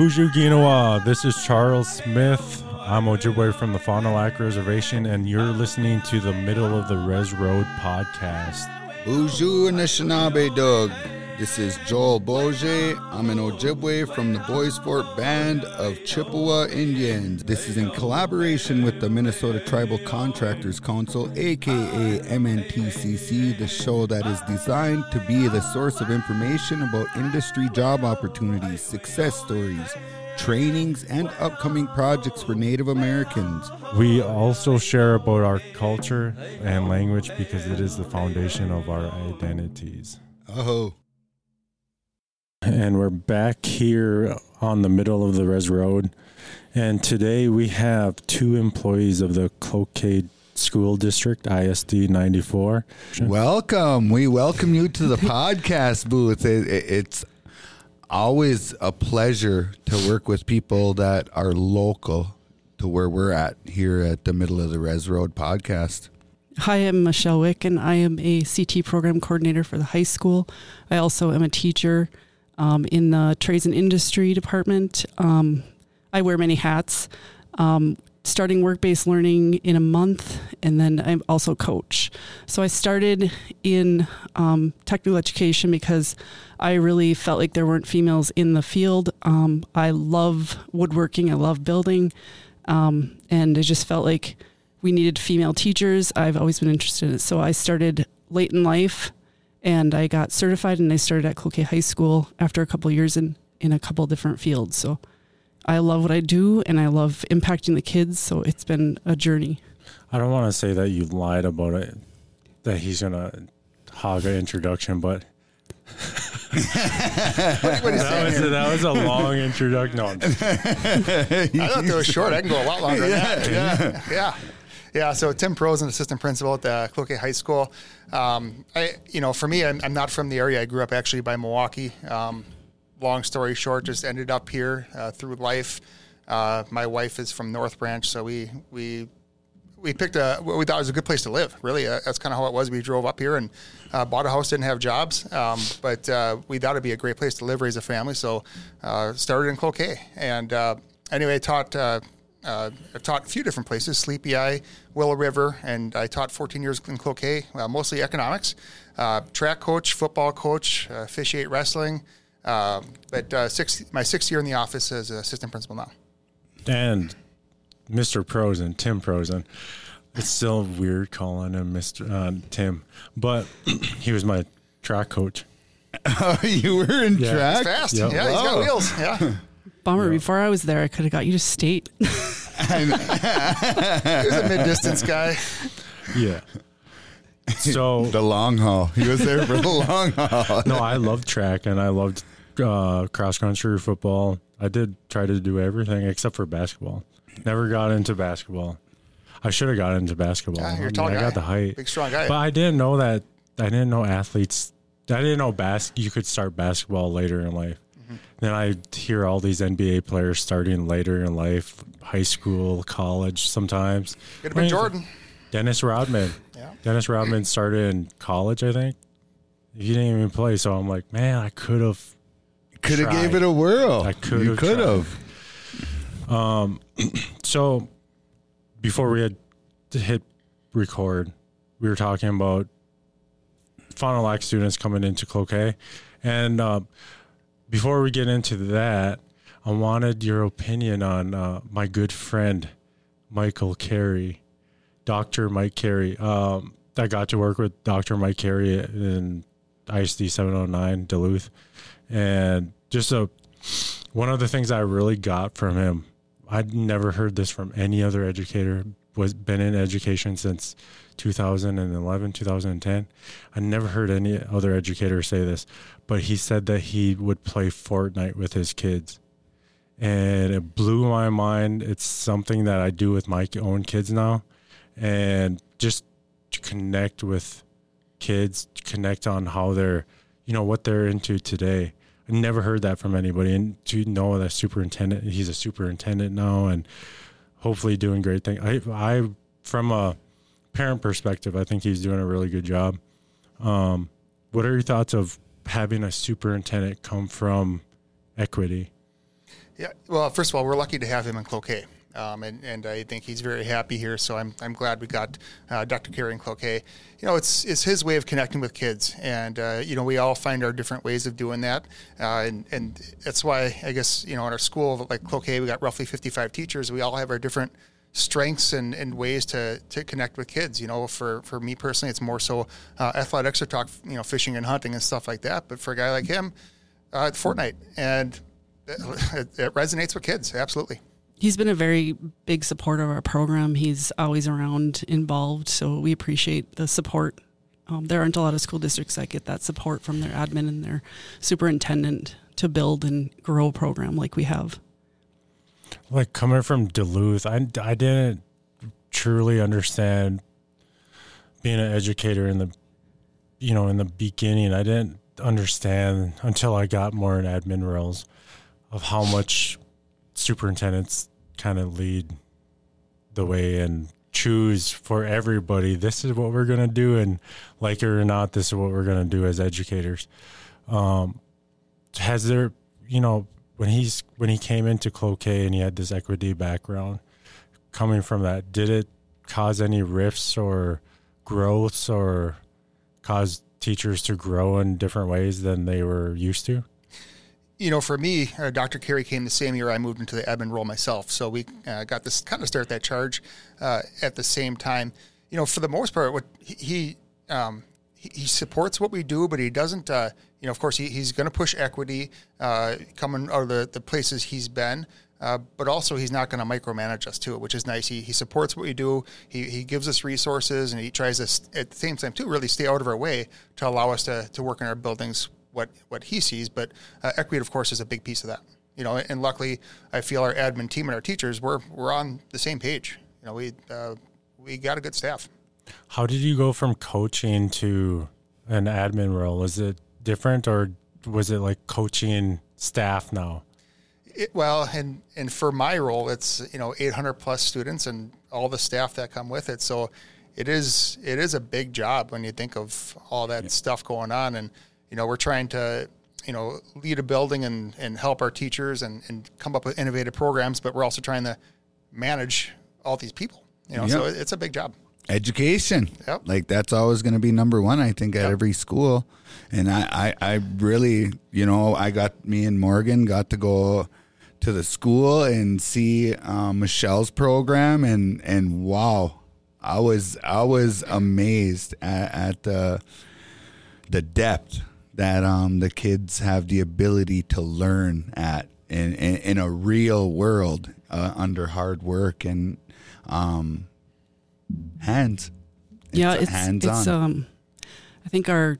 Bonjour Ginawa. This is Charles Smith. I'm Ojibwe from the Fond du Lac Reservation, and you're listening to the Middle of the Res Road podcast. Bonjour Anishinaabe Doug. This is Joel Boje. I'm an Ojibwe from the Bois Forte Band of Chippewa Indians. This is in collaboration with the Minnesota Tribal Contractors Council, aka MNTCC, the show that is designed to be the source of information about industry job opportunities, success stories, trainings, and upcoming projects for Native Americans. We also share about our culture and language because it is the foundation of our identities. Oh. And we're back here on the middle of the Res Road. And today we have two employees of the Cloquet School District, ISD 94. Welcome. We welcome you to the podcast booth. It, it, it's always a pleasure to work with people that are local to where we're at here at the middle of the Res Road podcast. Hi, I'm Michelle Wick, and I am a CT program coordinator for the high school. I also am a teacher um, in the trades and industry department. Um, I wear many hats. Um, starting work based learning in a month, and then I'm also coach. So I started in um, technical education because I really felt like there weren't females in the field. Um, I love woodworking, I love building, and I just felt like we needed female teachers. I've always been interested in it. So I started late in life and I got certified and I started at Cloquet High School after a couple years in, in a couple different fields. So I love what I do and I love impacting the kids. So it's been a journey. I don't want to say that you lied about it, that he's going to hog an introduction, but. that, was a, that was a long introduction. No, I thought it was short. I can go a lot longer. Yeah, than that. yeah, yeah. Yeah, so Tim Prose, an assistant principal at the Cloquet High School. Um, I, you know, for me, I'm, I'm, not from the area. I grew up actually by Milwaukee. Um, long story short, just ended up here uh, through life. Uh, my wife is from North Branch, so we we we picked a what we thought was a good place to live. Really, uh, that's kind of how it was. We drove up here and uh, bought a house. Didn't have jobs, um, but uh, we thought it'd be a great place to live, raise a family. So uh, started in Cloquet, and uh, anyway, taught. Uh, I've taught a few different places: Sleepy Eye, Willow River, and I taught 14 years in Cloquet, uh, mostly economics. Uh, track coach, football coach, uh, officiate wrestling. but six, my sixth year in the office as assistant principal now. And Mr. Prosen, Tim Prosen. It's still weird calling him Mr. Uh, Tim, but he was my track coach. Oh, you were in Yeah. track? Fast, Yep. yeah, he's got Wow. wheels. Yeah, Bummer. Before I was there, I could have got you to state. he was a mid-distance guy. Yeah. So The long haul. He was there for the long haul. no, I loved track and I loved uh, cross country, football. I did try to do everything except for basketball. Never got into basketball. I should have got into basketball. Yeah, you're a I, mean, tall I got the height, Big, strong guy. but I didn't know that. I didn't know athletes. I didn't know bas- You could start basketball later in life. Then I hear all these NBA players starting later in life, high school, college. Sometimes Could have been Jordan. Dennis Rodman. Yeah. Dennis Rodman started in college, I think. He didn't even play, so I'm like, man, I could have. Could have gave it a whirl. I could You have could have. So, before we had to hit record, we were talking about Fond du Lac students coming into Cloquet, and uh, before we get into that, I wanted your opinion on uh, my good friend Michael Carey, Doctor Mike Carey. Um, I got to work with Doctor Mike Carey in ISD 709 Duluth, and just a one of the things I really got from him, I'd never heard this from any other educator. Was been in education since 2011, 2010. I never heard any other educator say this, but he said that he would play Fortnite with his kids, and it blew my mind. It's something that I do with my own kids now, and just to connect with kids, connect on how they're, you know, what they're into today. I never heard that from anybody. And to know that superintendent, he's a superintendent now, and hopefully doing great things. I, I, from a parent perspective, I think he's doing a really good job. Um, what are your thoughts of having a superintendent come from equity? Yeah. Well, first of all, we're lucky to have him in Cloquet. Um, and, and I think he's very happy here. So I'm, I'm glad we got uh, Dr. Carey in Cloquet. You know, it's it's his way of connecting with kids, and uh, you know we all find our different ways of doing that, uh, and and that's why I guess you know in our school like Cloquet we got roughly 55 teachers. We all have our different strengths and, and ways to, to connect with kids. You know, for, for me personally, it's more so uh, athletics or talk, you know, fishing and hunting and stuff like that. But for a guy like him, uh, Fortnite, and it, it resonates with kids. Absolutely. He's been a very big supporter of our program. He's always around, involved. So we appreciate the support. Um, there aren't a lot of school districts that get that support from their admin and their superintendent to build and grow a program like we have. Like coming from Duluth, I, I didn't truly understand being an educator in the, you know, in the beginning. I didn't understand until I got more in admin roles of how much superintendents kind of lead the way and choose for everybody this is what we're going to do and like it or not this is what we're going to do as educators um, has there you know when he's when he came into cloquet and he had this equity background coming from that did it cause any rifts or growths or cause teachers to grow in different ways than they were used to you know, for me, uh, Dr. Carey came the same year I moved into the admin role myself. So we uh, got this kind of start that charge uh, at the same time. You know, for the most part, what he um, he, supports what we do, but he doesn't. Uh, you know, of course, he, he's going to push equity uh, coming out of the, the places he's been. Uh, but also, he's not going to micromanage us too, which is nice. He, he supports what we do. He, he gives us resources, and he tries to, at the same time, too, really stay out of our way to allow us to, to work in our buildings what what he sees, but uh, equity, of course, is a big piece of that. You know, and luckily, I feel our admin team and our teachers we're we're on the same page. You know, we uh, we got a good staff. How did you go from coaching to an admin role? Is it different, or was it like coaching staff now? It, well, and and for my role, it's you know 800 plus students and all the staff that come with it. So it is it is a big job when you think of all that yeah. stuff going on and you know, we're trying to, you know, lead a building and, and help our teachers and, and come up with innovative programs, but we're also trying to manage all these people. You know, yep. so it's a big job. Education. Yep. Like that's always going to be number one, I think, at yep. every school. And I, I, I really, you know, I got me and Morgan got to go to the school and see um, Michelle's program and, and wow, I was, I was amazed at, at the, the depth that um, the kids have the ability to learn at in, in, in a real world uh, under hard work and um, hands. It's yeah, it's hands it's on. um, I think our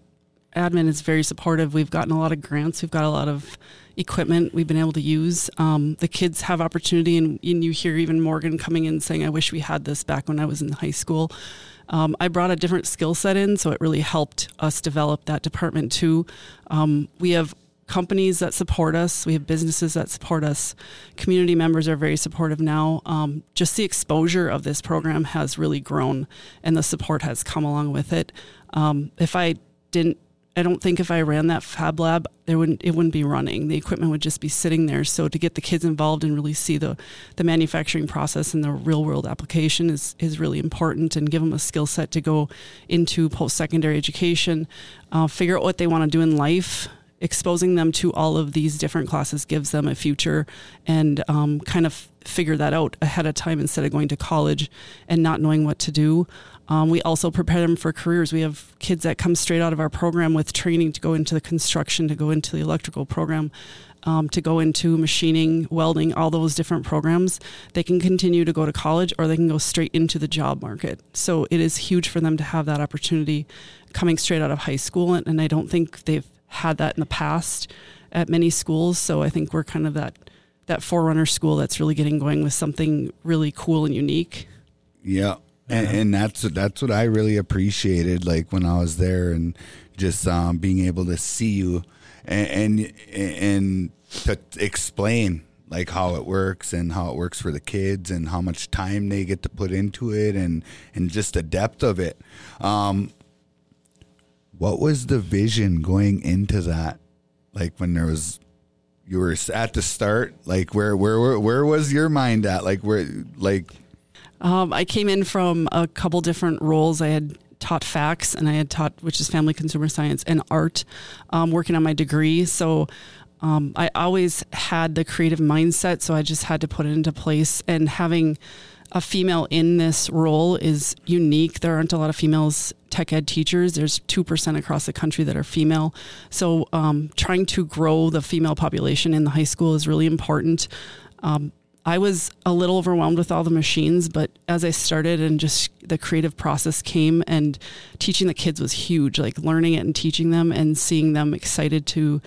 admin is very supportive. We've gotten a lot of grants. We've got a lot of equipment we've been able to use. Um, the kids have opportunity, and, and, you hear even Morgan coming in saying, "I wish we had this back when I was in high school." Um, I brought a different skill set in, so it really helped us develop that department too. Um, we have companies that support us. We have businesses that support us. Community members are very supportive now. Um, just the exposure of this program has really grown, and the support has come along with it. Um, if I didn't I don't think if I ran that Fab Lab, there wouldn't it wouldn't be running. The equipment would just be sitting there. So to get the kids involved and really see the the manufacturing process and the real world application is is really important, and give them a skill set to go into post secondary education, uh, figure out what they want to do in life. Exposing them to all of these different classes gives them a future, and um, kind of figure that out ahead of time instead of going to college and not knowing what to do. Um, we also prepare them for careers. We have kids that come straight out of our program with training to go into the construction, to go into the electrical program, um, to go into machining, welding, all those different programs. They can continue to go to college or they can go straight into the job market. So it is huge for them to have that opportunity coming straight out of high school. And, and I don't think they've had that in the past at many schools. So I think we're kind of that that forerunner school that's really getting going with something really cool and unique. Yeah, and, and, that's that's what I really appreciated, like when I was there, and just um, being able to see you and, and and to explain like how it works and how it works for the kids and how much time they get to put into it and and just the depth of it. Um, what was the vision going into that? Like when there was you were at the start? Like where where where, where was your mind at? Like where like Um, I came in from a couple different roles. I had taught facts and I had taught, which is family consumer science and art, um, working on my degree. So um, I always had the creative mindset. So I just had to put it into place. And having a female in this role is unique. There aren't a lot of females tech ed teachers. There's 2% across the country that are female. So um, trying to grow the female population in the high school is really important. Um, I was a little overwhelmed with all the machines, but as I started and just the creative process came and teaching the kids was huge, like learning it and teaching them and seeing them excited to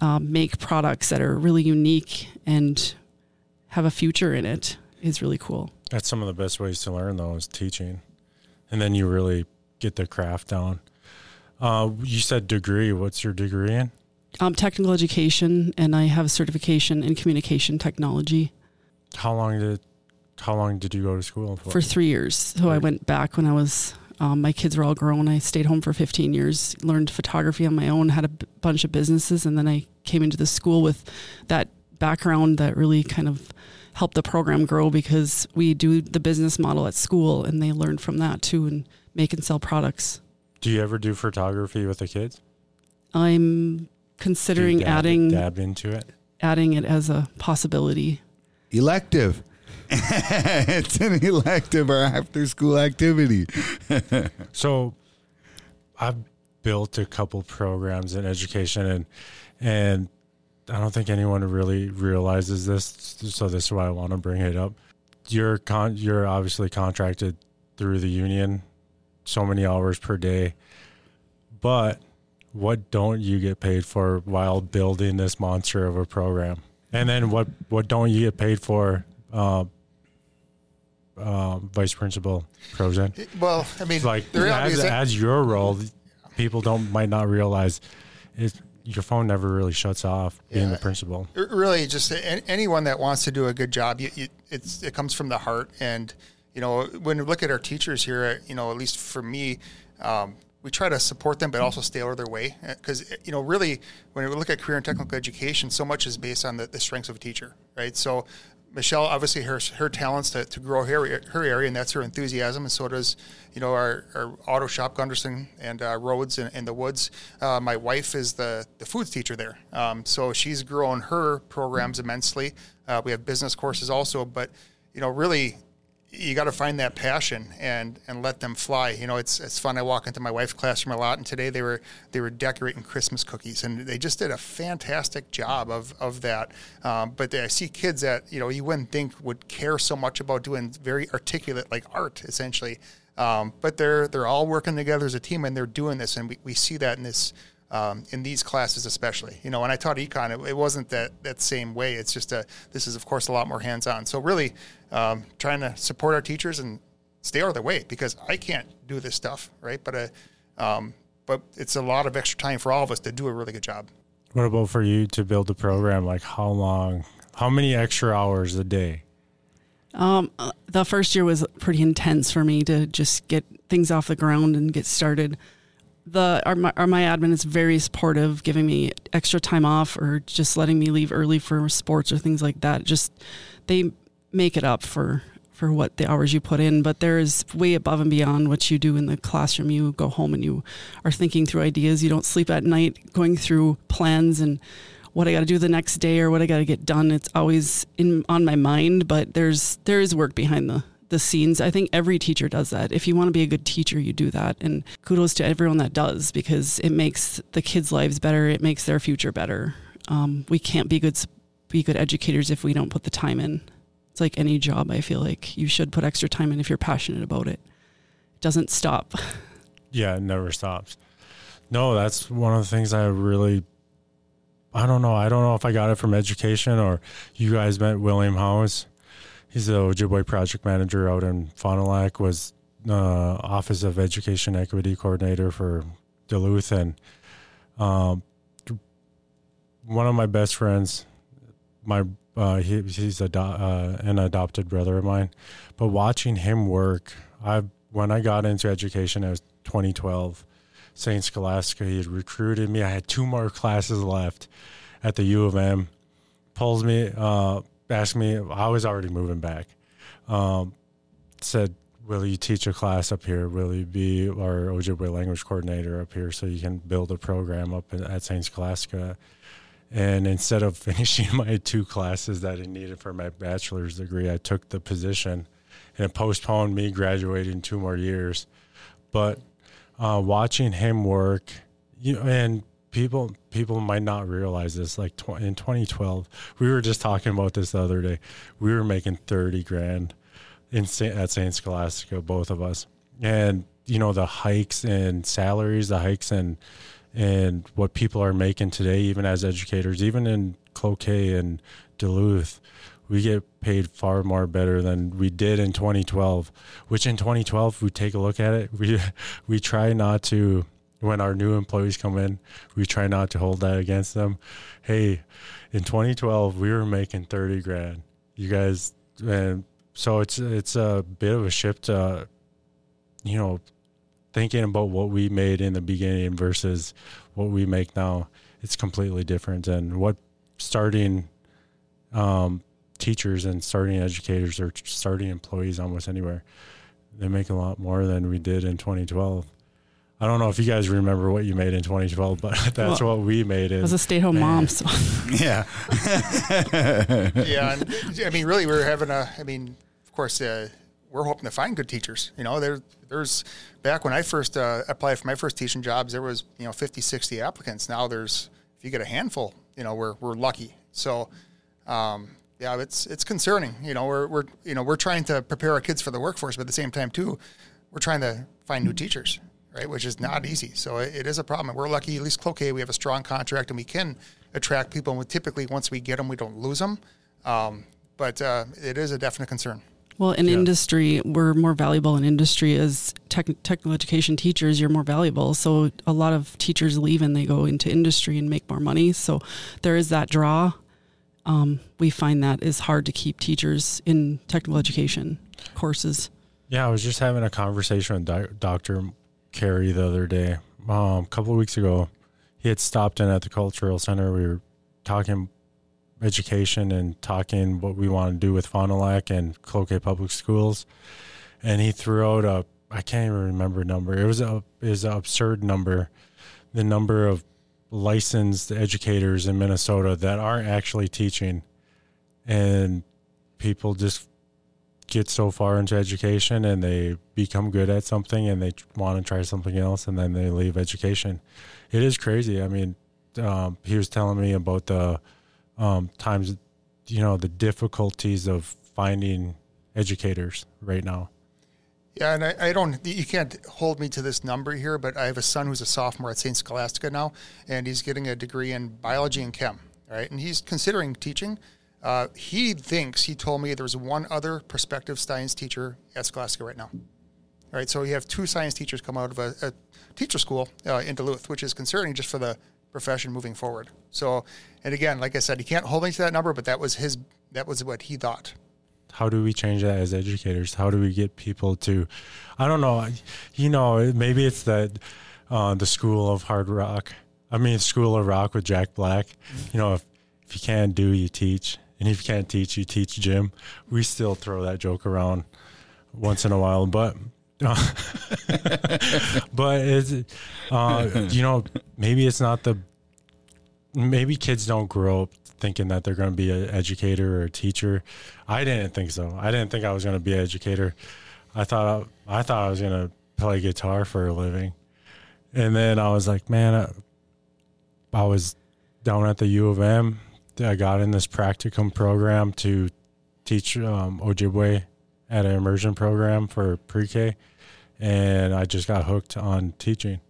um, make products that are really unique and have a future in it is really cool. That's some of the best ways to learn, though, is teaching, and then you really get the craft down. Uh, you said degree. What's your degree in? Um, technical education, and I have a certification in communication technology How long did How long did you go to school for? for three years. So I went back when I was, um, my kids were all grown. I stayed home for 15 years, learned photography on my own, had a b- bunch of businesses, and then I came into the school with that background that really kind of helped the program grow because we do the business model at school and they learn from that too and make and sell products. Do you ever do photography with the kids? I'm considering dab- adding dab into it. adding it as a possibility. elective? it's an elective or after school activity. So, I've built a couple programs in education, and and I don't think anyone really realizes this. So this is why I want to bring it up. You're con- you're obviously contracted through the union, so many hours per day, but what don't you get paid for while building this monster of a program? And then what what don't you get paid for? Uh, uh, Vice Principal Prosen Well, I mean, like as, as your role, people don't might not realize it. Your phone never really shuts off being Yeah. the principal. really just anyone that wants to do a good job, you, you, it's it comes from the heart. And you know, when we look at our teachers here, uh, you know, at least for me, um, we try to support them, but also stay out of their way. Uh, because uh, you know, really, when we look at career and technical education, so much is based on the, the strengths of a teacher, right? So. Michelle, obviously, her her talents to, to grow her her area, and that's her enthusiasm, and so does, you know, our, our auto shop Gunderson and uh, Roads in, in the woods. Uh, my wife is the the foods teacher there, um, so she's grown her programs immensely. Uh, we have business courses also, but you know, really, you got to find that passion and and let them fly. You know, it's it's fun. I walk into my wife's classroom a lot, and today they were they were decorating Christmas cookies, and they just did a fantastic job of of that. Um, but they, I see kids that you know you wouldn't think would care so much about doing very articulate like art, essentially. Um, but they're they're all working together as a team, and they're doing this, and we, we see that in this um, in these classes especially. You know, when I taught econ, it, it wasn't that that same way. It's just a this is of course a lot more hands on. So really, um, trying to support our teachers and stay out of their way because I can't do this stuff, right? But uh, um, but it's a lot of extra time for all of us to do a really good job. What about for you to build a program? Like how long? How many extra hours a day? Um, uh, the first year was pretty intense for me to just get things off the ground and get started. The our, my, our my admin is very supportive, giving me extra time off or just letting me leave early for sports or things like that. Just they make it up for for what the hours you put in, but there is way above and beyond what you do in the classroom. You go home and you are thinking through ideas. You don't sleep at night going through plans and what I got to do the next day or what I got to get done. It's always in on my mind, but there's there is work behind the the scenes. I think every teacher does that. If you want to be a good teacher, you do that. And kudos to everyone that does because it makes the kids' lives better. It makes their future better. Um, we can't be good be good educators if we don't put the time in. It's like any job. I feel like you should put extra time in if you're passionate about it. It doesn't stop. Yeah, it never stops. No, that's one of the things I really. I don't know. I don't know if I got it from education or you guys met William House. He's the Ojibwe project manager out in Fond du Lac, was uh, Office of Education Equity Coordinator for Duluth. And um, one of my best friends, my uh, he, he's ado- uh, an adopted brother of mine. But watching him work, I when I got into education, it was 2012. St. Scholastica, he had recruited me. I had two more classes left at the U of M, pulls me, uh, asked me. I was already moving back. Um, said, "Will you teach a class up here? Will you be our Ojibwe language coordinator up here so you can build a program up at St. Scholastica?" And instead of finishing my two classes that I needed for my bachelor's degree, I took the position, and it postponed me graduating two more years. But uh, watching him work, you know, and people people might not realize this. Like tw- in 2012, we were just talking about this the other day. We were making 30 grand in Saint, at Saint Scholastica, both of us, and you know the hikes and salaries, the hikes and and what people are making today, even as educators, even in Cloquet and Duluth, we get paid far more better than we did in 2012. Which in 2012, we take a look at it, we we try not to when our new employees come in, we try not to hold that against them. Hey, in 2012, we were making 30 grand. You guys, and so it's it's a bit of a shift. Uh, you know, thinking about what we made in the beginning versus what we make now. It's completely different, and what starting um, teachers and starting educators or starting employees almost anywhere, they make a lot more than we did in 2012. I don't know if you guys remember what you made in 2012, but that's well, what we made. In, I was a stay-at-home mom, so yeah, yeah. And, I mean, really, we are having a. I mean, of course, uh, we're hoping to find good teachers. You know, there, there's back when I first uh, applied for my first teaching jobs, there was you know 50, 60 applicants. Now there's if you get a handful, you know, we're we're lucky. So. Um, yeah, it's it's concerning. You know, we're we're you know we're trying to prepare our kids for the workforce, but at the same time too, we're trying to find new teachers right? Which is not easy. So it, it is a problem. We're lucky, at least Cloquet, we have a strong contract and we can attract people. And we typically, once we get them, we don't lose them. Um, but uh, it is a definite concern. Well, in yeah. industry, we're more valuable in industry as tech, technical education teachers. You're more valuable, so a lot of teachers leave and they go into industry and make more money. So there is that draw. Um, we find that is hard to keep teachers in technical education courses. Yeah, I was just having a conversation with Dr. Carey the other day. Um, a couple of weeks ago, he had stopped in at the cultural center. We were talking education and talking what we want to do with Fond du Lac and Cloquet Public Schools, and he threw out a I can't even remember number. It was a was an absurd number, the number of licensed educators in Minnesota that aren't actually teaching, and people just get so far into education and they become good at something and they want to try something else and then they leave education. It is crazy. I mean, um, he was telling me about the um, times, you know, the difficulties of finding educators right now. Yeah, and I, I, don't, you can't hold me to this number here, but I have a son who's a sophomore at St. Scholastica now, and he's getting a degree in biology and chem, right? And he's considering teaching. Uh, he thinks he told me there's one other prospective science teacher at Scholastica right now. All right, so you have two science teachers come out of a, a teacher school uh, in Duluth, which is concerning just for the profession moving forward. So, and again, like I said, he can't hold me to that number, but that was his. That was what he thought. How do we change that as educators? How do we get people to? I don't know. You know, maybe it's that uh, the school of hard rock. I mean, school of rock with Jack Black. You know, if, if you can't do, you teach and if you can't teach, you teach gym. We still throw that joke around once in a while, but but it's uh, you know maybe it's not the maybe kids don't grow up thinking that they're going to be an educator or a teacher. I didn't think so. I didn't think I was going to be an educator. I thought I thought I was going to play guitar for a living, and then I was like, man, I, I was down at the U of M I got in this practicum program to teach um, Ojibwe at an immersion program for pre-K, and I just got hooked on teaching.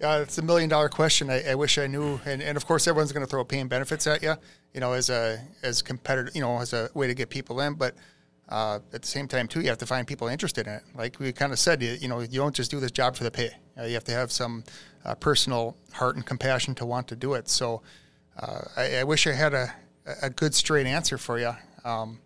Yeah, it's a million dollar question. I, I wish I knew, and, and of course everyone's going to throw pay and benefits at you, you know, as a as competitor, you know, as a way to get people in. But uh, at the same time, too, you have to find people interested in it. Like we kind of said, you, you know, you don't just do this job for the pay. Uh, you have to have some uh, personal heart and compassion to want to do it. So uh, I, I, wish I had a, a good straight answer for you. Um,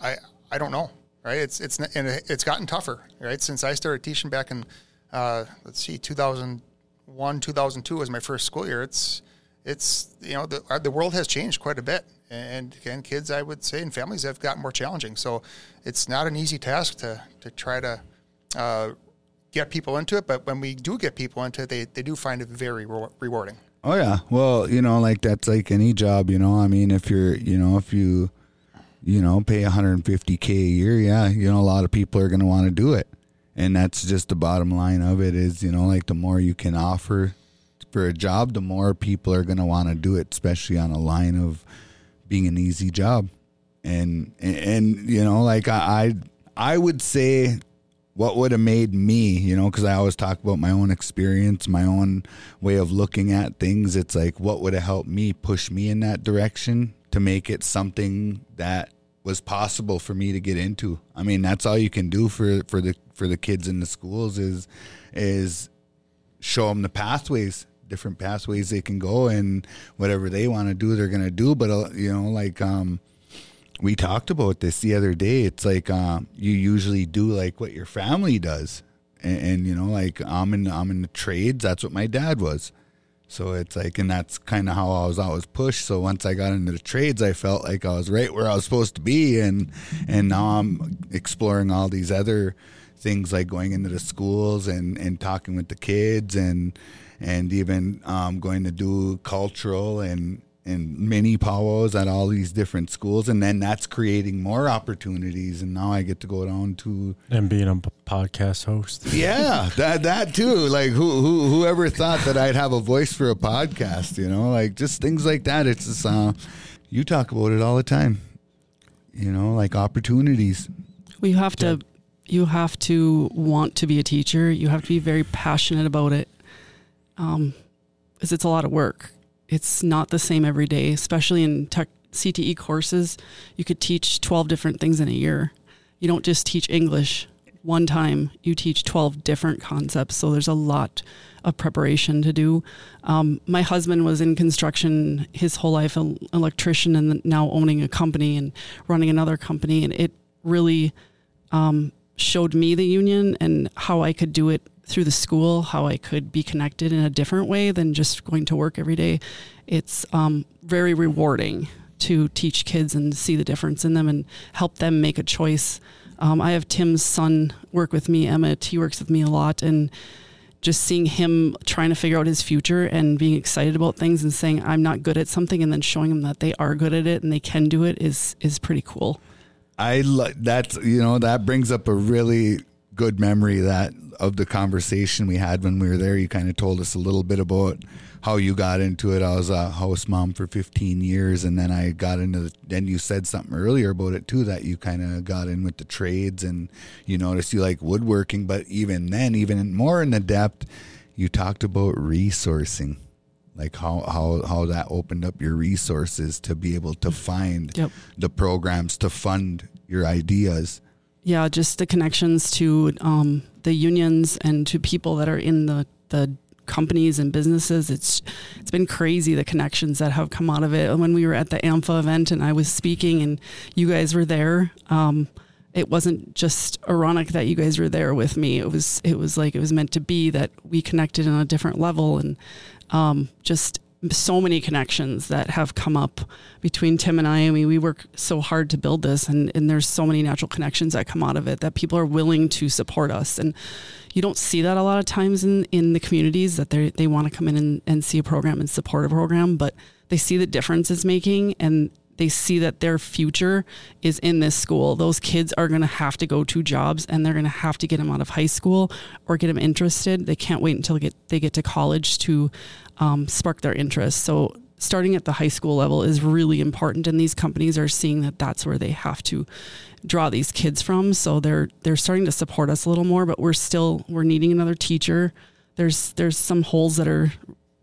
I I don't know, right? It's it's and it's gotten tougher, right? Since I started teaching back in uh, let's see, 2001, 2002 was my first school year. It's it's you know the the world has changed quite a bit, and again, kids, I would say, and families have gotten more challenging. So it's not an easy task to to try to uh, get people into it. But when we do get people into it, they they do find it very re- rewarding. Oh yeah. Well, you know, like that's like any job, you know. I mean, if you're, you know, if you you know, pay 150k a year, yeah, you know, a lot of people are going to want to do it. And that's just the bottom line of it is, you know, like the more you can offer for a job, the more people are going to want to do it, especially on a line of being an easy job. And and, and you know, like I I would say what would have made me, you know, because I always talk about my own experience, my own way of looking at things. It's like, what would have helped me push me in that direction to make it something that was possible for me to get into. I mean, that's all you can do for for the for the kids in the schools is is show them the pathways, different pathways they can go, and whatever they want to do, they're gonna do. But uh, you know, like um, we talked about this the other day. It's like um, you usually do like what your family does, and, and, you know, like I'm in I'm in the trades. That's what my dad was. So it's like, and that's kind of how I was always pushed. So once I got into the trades, I felt like I was right where I was supposed to be, and and now I'm exploring all these other things like going into the schools and and talking with the kids and and even um, going to do cultural and and mini powwows at all these different schools, and then that's creating more opportunities. And now I get to go down to and being a podcast host. Yeah, that that too. Like who who whoever thought that I'd have a voice for a podcast? You know, like just things like that. It's just uh, you talk about it all the time. You know, like opportunities. We have to. You have to want to be a teacher. You have to be very passionate about it. Um, because it's a lot of work it's not the same every day, especially in tech CTE courses. You could teach 12 different things in a year. You don't just teach English one time, you teach 12 different concepts. So there's a lot of preparation to do. Um, my husband was in construction his whole life, an electrician, and now owning a company and running another company. And it really um, showed me the union and how I could do it through the school how I could be connected in a different way than just going to work every day. It's um, very rewarding to teach kids and see the difference in them and help them make a choice. Um, I have Tim's son work with me, Emmett. He works with me a lot, and just seeing him trying to figure out his future and being excited about things and saying I'm not good at something, and then showing them that they are good at it and they can do it is is pretty cool. I like that's you know that brings up a really good memory that of the conversation we had when we were there. You kind of told us a little bit about how you got into it. I was a house mom for 15 years, and then I got into. The, then you said something earlier about it too that you kind of got in with the trades, and you noticed you like woodworking. But even then, even more in the depth, you talked about resourcing like how, how how that opened up your resources to be able to find yep. the programs to fund your ideas yeah, just the connections to um, the unions and to people that are in the the companies and businesses. It's it's been crazy the connections that have come out of it. When we were at the AMFA event and I was speaking and you guys were there, um, it wasn't just ironic that you guys were there with me. It was it was like it was meant to be that we connected on a different level and um, just so many connections that have come up between Tim and I. I mean, we work so hard to build this, and, and there's so many natural connections that come out of it that people are willing to support us. And you don't see that a lot of times in, in the communities that they they want to come in and, and see a program and support a program, but they see the difference it's making and they see that their future is in this school. Those kids are going to have to go to jobs and they're going to have to get them out of high school or get them interested. They can't wait until they get, they get to college to um, spark their interest. So starting at the high school level is really important and these companies are seeing that that's where they have to draw these kids from. So they're they're starting to support us a little more but we're still we're needing another teacher. There's there's some holes that are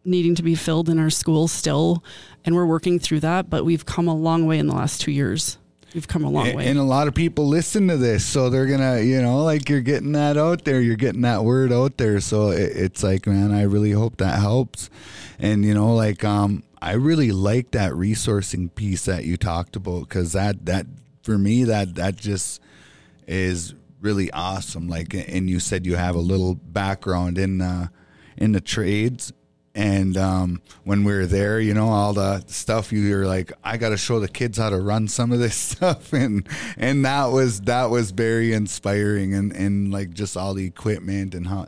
needing to be filled in our school still and we're working through that but we've come a long way in the last 2 years we've come a long and, way. And a lot of people listen to this, so they're gonna, you know, like you're getting that out there, you're getting that word out there. So it, it's like, man, I really hope that helps. And you know, like, um, I really like that resourcing piece that you talked about because that that for me that that just is really awesome. Like, and you said you have a little background in uh, in the trades And um, when we were there, you know, all the stuff you were like, I got to show the kids how to run some of this stuff, and and that was that was very inspiring, and and like just all the equipment and how,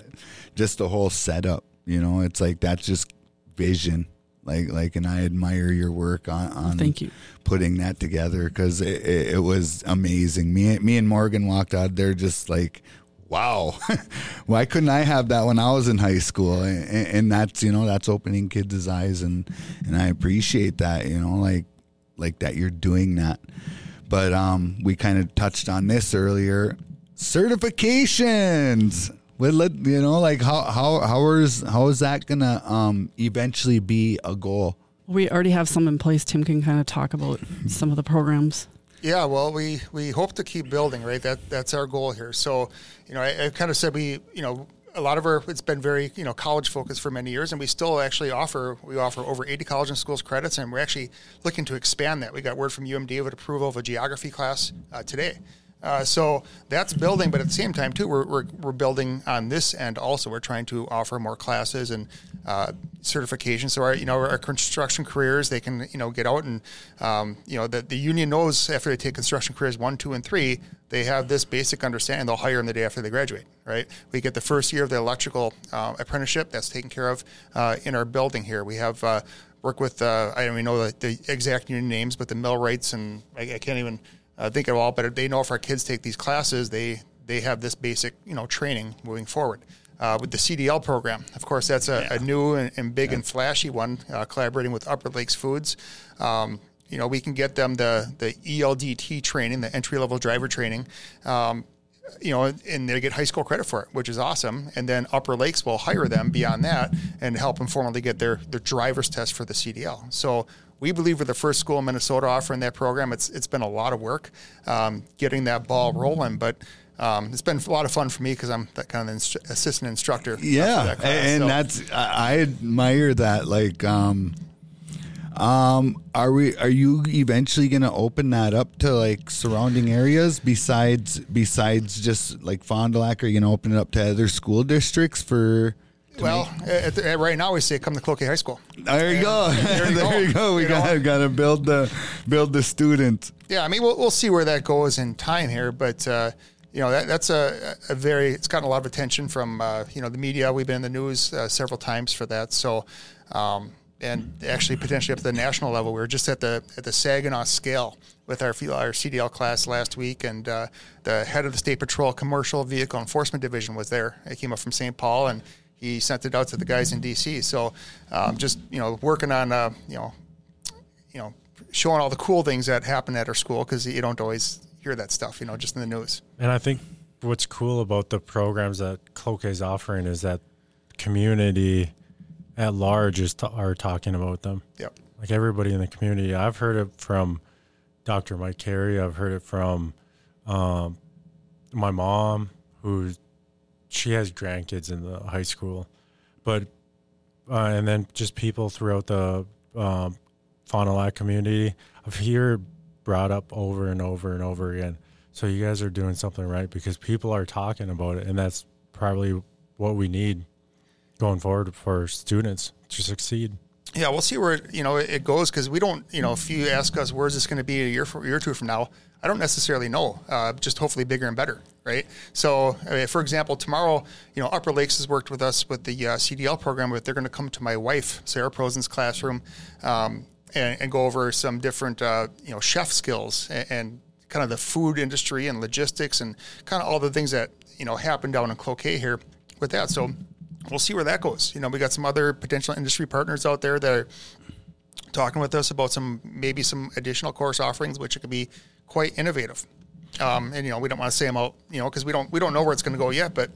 just the whole setup. You know, it's like that's just vision. Like like, and I admire your work on on Thank you. putting that together because it, it, it was amazing. Me me and Morgan walked out there just like wow. Why couldn't i have that when i was in high school? And, and that's you know that's opening kids' eyes and and i appreciate that you know like like that you're doing that. But um we kind of touched on this earlier. Certifications! Well, let you know like how how how is how is that gonna um eventually be a goal? We already have some in place. Tim can kind of talk about some of the programs. Yeah, well, we, we hope to keep building, right? That that's our goal here. So, you know, I, I kind of said we, you know, a lot of our it's been very you know college focused for many years, and we still actually offer we offer over 80 college and schools credits, and we're actually looking to expand that. We got word from UMD with approval of a geography class uh, today. Uh, so that's building, but at the same time too, we're, we're, we're building on this end also. We're trying to offer more classes and uh, certifications. So our you know our construction careers, they can you know get out and um, you know the, the union knows after they take construction careers one, two, and three, they have this basic understanding. They'll hire them the day after they graduate. Right? We get the first year of the electrical uh, apprenticeship that's taken care of uh, in our building here. We have uh, work with uh, I don't even know the, the exact union names, but the millwrights and I, I can't even think of all. But they know if our kids take these classes, they they have this basic you know training moving forward. Uh, with the CDL program, of course, that's a, a new and, and big and flashy one. Uh, collaborating with Upper Lakes Foods, um, you know, we can get them the the ELDT training, the entry level driver training. Um, you know, and they get high school credit for it, which is awesome. And then Upper Lakes will hire them beyond that and help them formally get their their driver's test for the CDL. So we believe we're the first school in Minnesota offering that program. It's it's been a lot of work um, getting that ball rolling, but. Um, it's been a lot of fun for me because I'm that kind of instru- assistant instructor. yeah that class. and So- that's I, I admire that like um um are we are you eventually gonna open that up to like surrounding areas besides besides just like fond du lac are you gonna open it up to other school districts for well, at the, at right now we say come to Cloquet High School. there you go There you there you go. go we You know? gotta gotta build the build the student Yeah, I mean, we'll, we'll see where that goes in time here, but uh, you know, that, that's a, a very it's gotten a lot of attention from uh, you know the media. We've been in the news uh, several times for that. So, um, and actually potentially up to the national level. We were just at the at the Saginaw scale with our our CDL class last week, and uh, the head of the State Patrol Commercial Vehicle Enforcement Division was there. He came up from St. Paul and. He sent it out to the guys in DC. So, um, just you know, working on uh, you know you know, showing all the cool things that happen at our school because you don't always hear that stuff, you know, just in the news. And I think what's cool about the programs that Cloquet is offering is that community at large is t- are talking about them. Yep. Like everybody in the community. I've heard it from Dr. Mike Carey. I've heard it from um, my mom, who she has grandkids in the high school, but uh, and then just people throughout the um, Fond du Lac community. I've heard brought up over and over and over again. So you guys are doing something right because people are talking about it, and that's probably what we need going forward for students to succeed. Yeah, we'll see where you know it goes because we don't, you know, if you ask us where's this going to be a year, for, year or two from now, I don't necessarily know. Uh, just hopefully bigger and better, right? So, I mean, for example, tomorrow, you know, Upper Lakes has worked with us with the uh, CDL program, but they're going to come to my wife Sarah Prosen's classroom um, and, and go over some different, uh, you know, chef skills and, and kind of the food industry and logistics and kind of all the things that you know happen down in Cloquet here with that. So we'll see where that goes. You know, we got some other potential industry partners out there that are talking with us about some maybe some additional course offerings, which could be quite innovative. Um, and you know, we don't want to say them out, you know, because we don't we don't know where it's going to go yet. But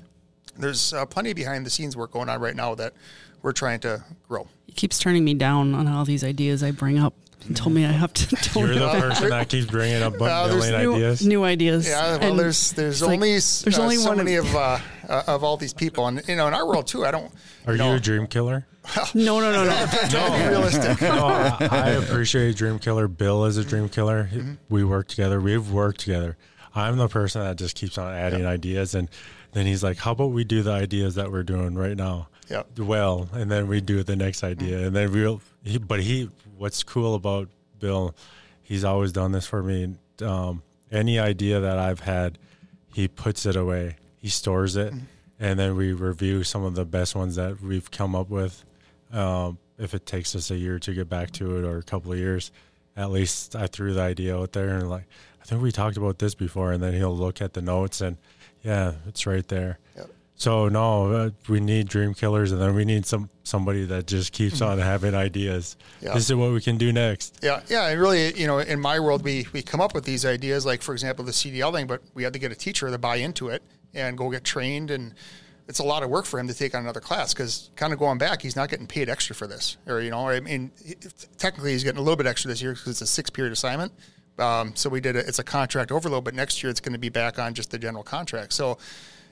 there's uh, plenty of behind the scenes work going on right now that we're trying to grow. He keeps turning me down on all these ideas I bring up. He told me I have to tone You're the down. person that keeps bringing up Uh, there's million new, ideas. new ideas. Yeah, well, And there's there's it's like, only there's uh, only so one many of uh, uh, of all these people, and you know, in our world too. I don't. Are you know, a dream killer? No, no, no, no. be realistic? no, I, I appreciate Dream Killer. Bill is a Dream Killer. He- We work together. We've worked together. I'm the person that just keeps on adding ideas, and Then he's like, "How about we do the ideas that we're doing right now?" Yeah. Well, and then we do the next idea, and then we'll. He, but he, what's cool about Bill, he's always done this for me. Um, any idea that I've had, he puts it away. He stores it, and then we review some of the best ones that we've come up with. Um, if it takes us a year to get back to it or a couple of years, at least I threw the idea out there and like, I think we talked about this before, and then he'll look at the notes and, yeah, it's right there. Yep. So no, uh, we need dream killers, and then we need some somebody that just keeps on having ideas. Yeah. This is what we can do next. Yeah, yeah, and really, you know, in my world, we we come up with these ideas, like for example, the CDL thing, but we had to get a teacher to buy into it and go get trained, and it's a lot of work for him to take on another class because kind of going back, he's not getting paid extra for this, or you know, I mean, technically he's getting a little bit extra this year because it's a six period assignment. Um, so we did a, it's a contract overload, but next year it's going to be back on just the general contract. So,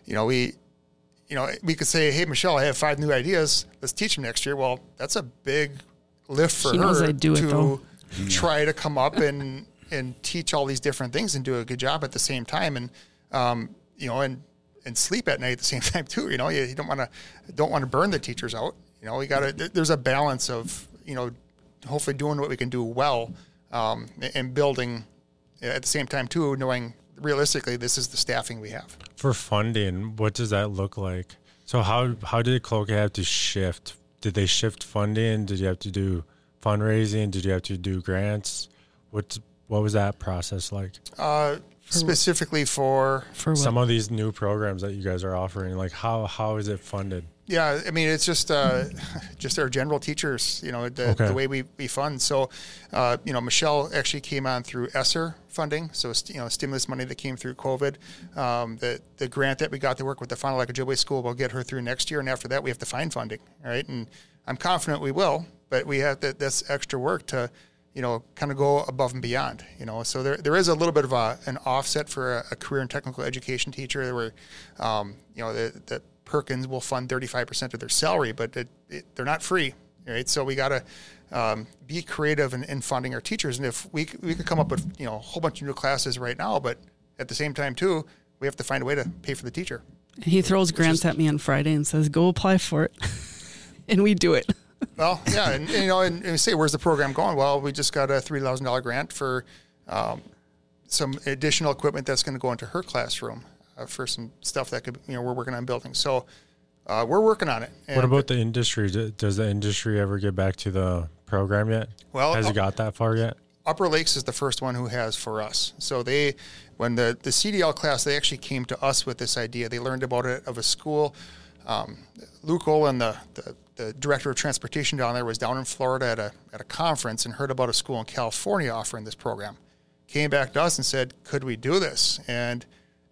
you know, we you know, we could say, "Hey, Michelle, I have five new ideas. Let's teach them next year." Well, that's a big lift for She her knows I'd do it, to though. try to come up and and teach all these different things and do a good job at the same time, and um, you know, and and sleep at night at the same time too. You know, you, you don't want to don't want to burn the teachers out. You know, we got to. There's a balance of you know, hopefully doing what we can do well um, and building at the same time too, knowing realistically this is the staffing we have. For funding, what does that look like? So how how did Cloquet have to shift? Did they shift funding? Did you have to do fundraising? Did you have to do grants? What what was that process like? Uh, specifically for For what? Some of these new programs that you guys are offering, like how how is it funded? Yeah, I mean it's just uh, just our general teachers, you know, the, Okay. the way we, we fund. So, uh, you know, Michelle actually came on through ESSER funding, so st- you know, stimulus money that came through COVID. Um, the the grant that we got to work with the Fond du Lac Ojibwe School will get her through next year, and after that we have to find funding, right? And I'm confident we will, but we have to, that's extra work to, you know, kind of go above and beyond, you know. So there, there is a little bit of a, an offset for a, a career and technical education teacher. where, um, you know, the, the Perkins will fund 35% of their salary, but it, it, they're not free, right? So we got to um, be creative in, in funding our teachers. And if we, we could come up with, you know, a whole bunch of new classes right now, but at the same time too, we have to find a way to pay for the teacher. he throws grants at me on Friday and says, "Go apply for it," and we do it. Well, yeah, and, and, you know, and, and say, where's the program going? Well, we just got a three thousand dollar grant for um, some additional equipment that's going to go into her classroom uh, for some stuff that could, you know, we're working on building. So uh, we're working on it. What about the industry? Does the industry ever get back to the program yet? Well, has it got that far yet? Upper Lakes is the first one who has for us. So they, when the, the CDL class, they actually came to us with this idea. They learned about it of a school. Um, Luke Olin, the, the, the director of transportation down there, was down in Florida at a, at a conference and heard about a school in California offering this program. Came back to us and said, could we do this? And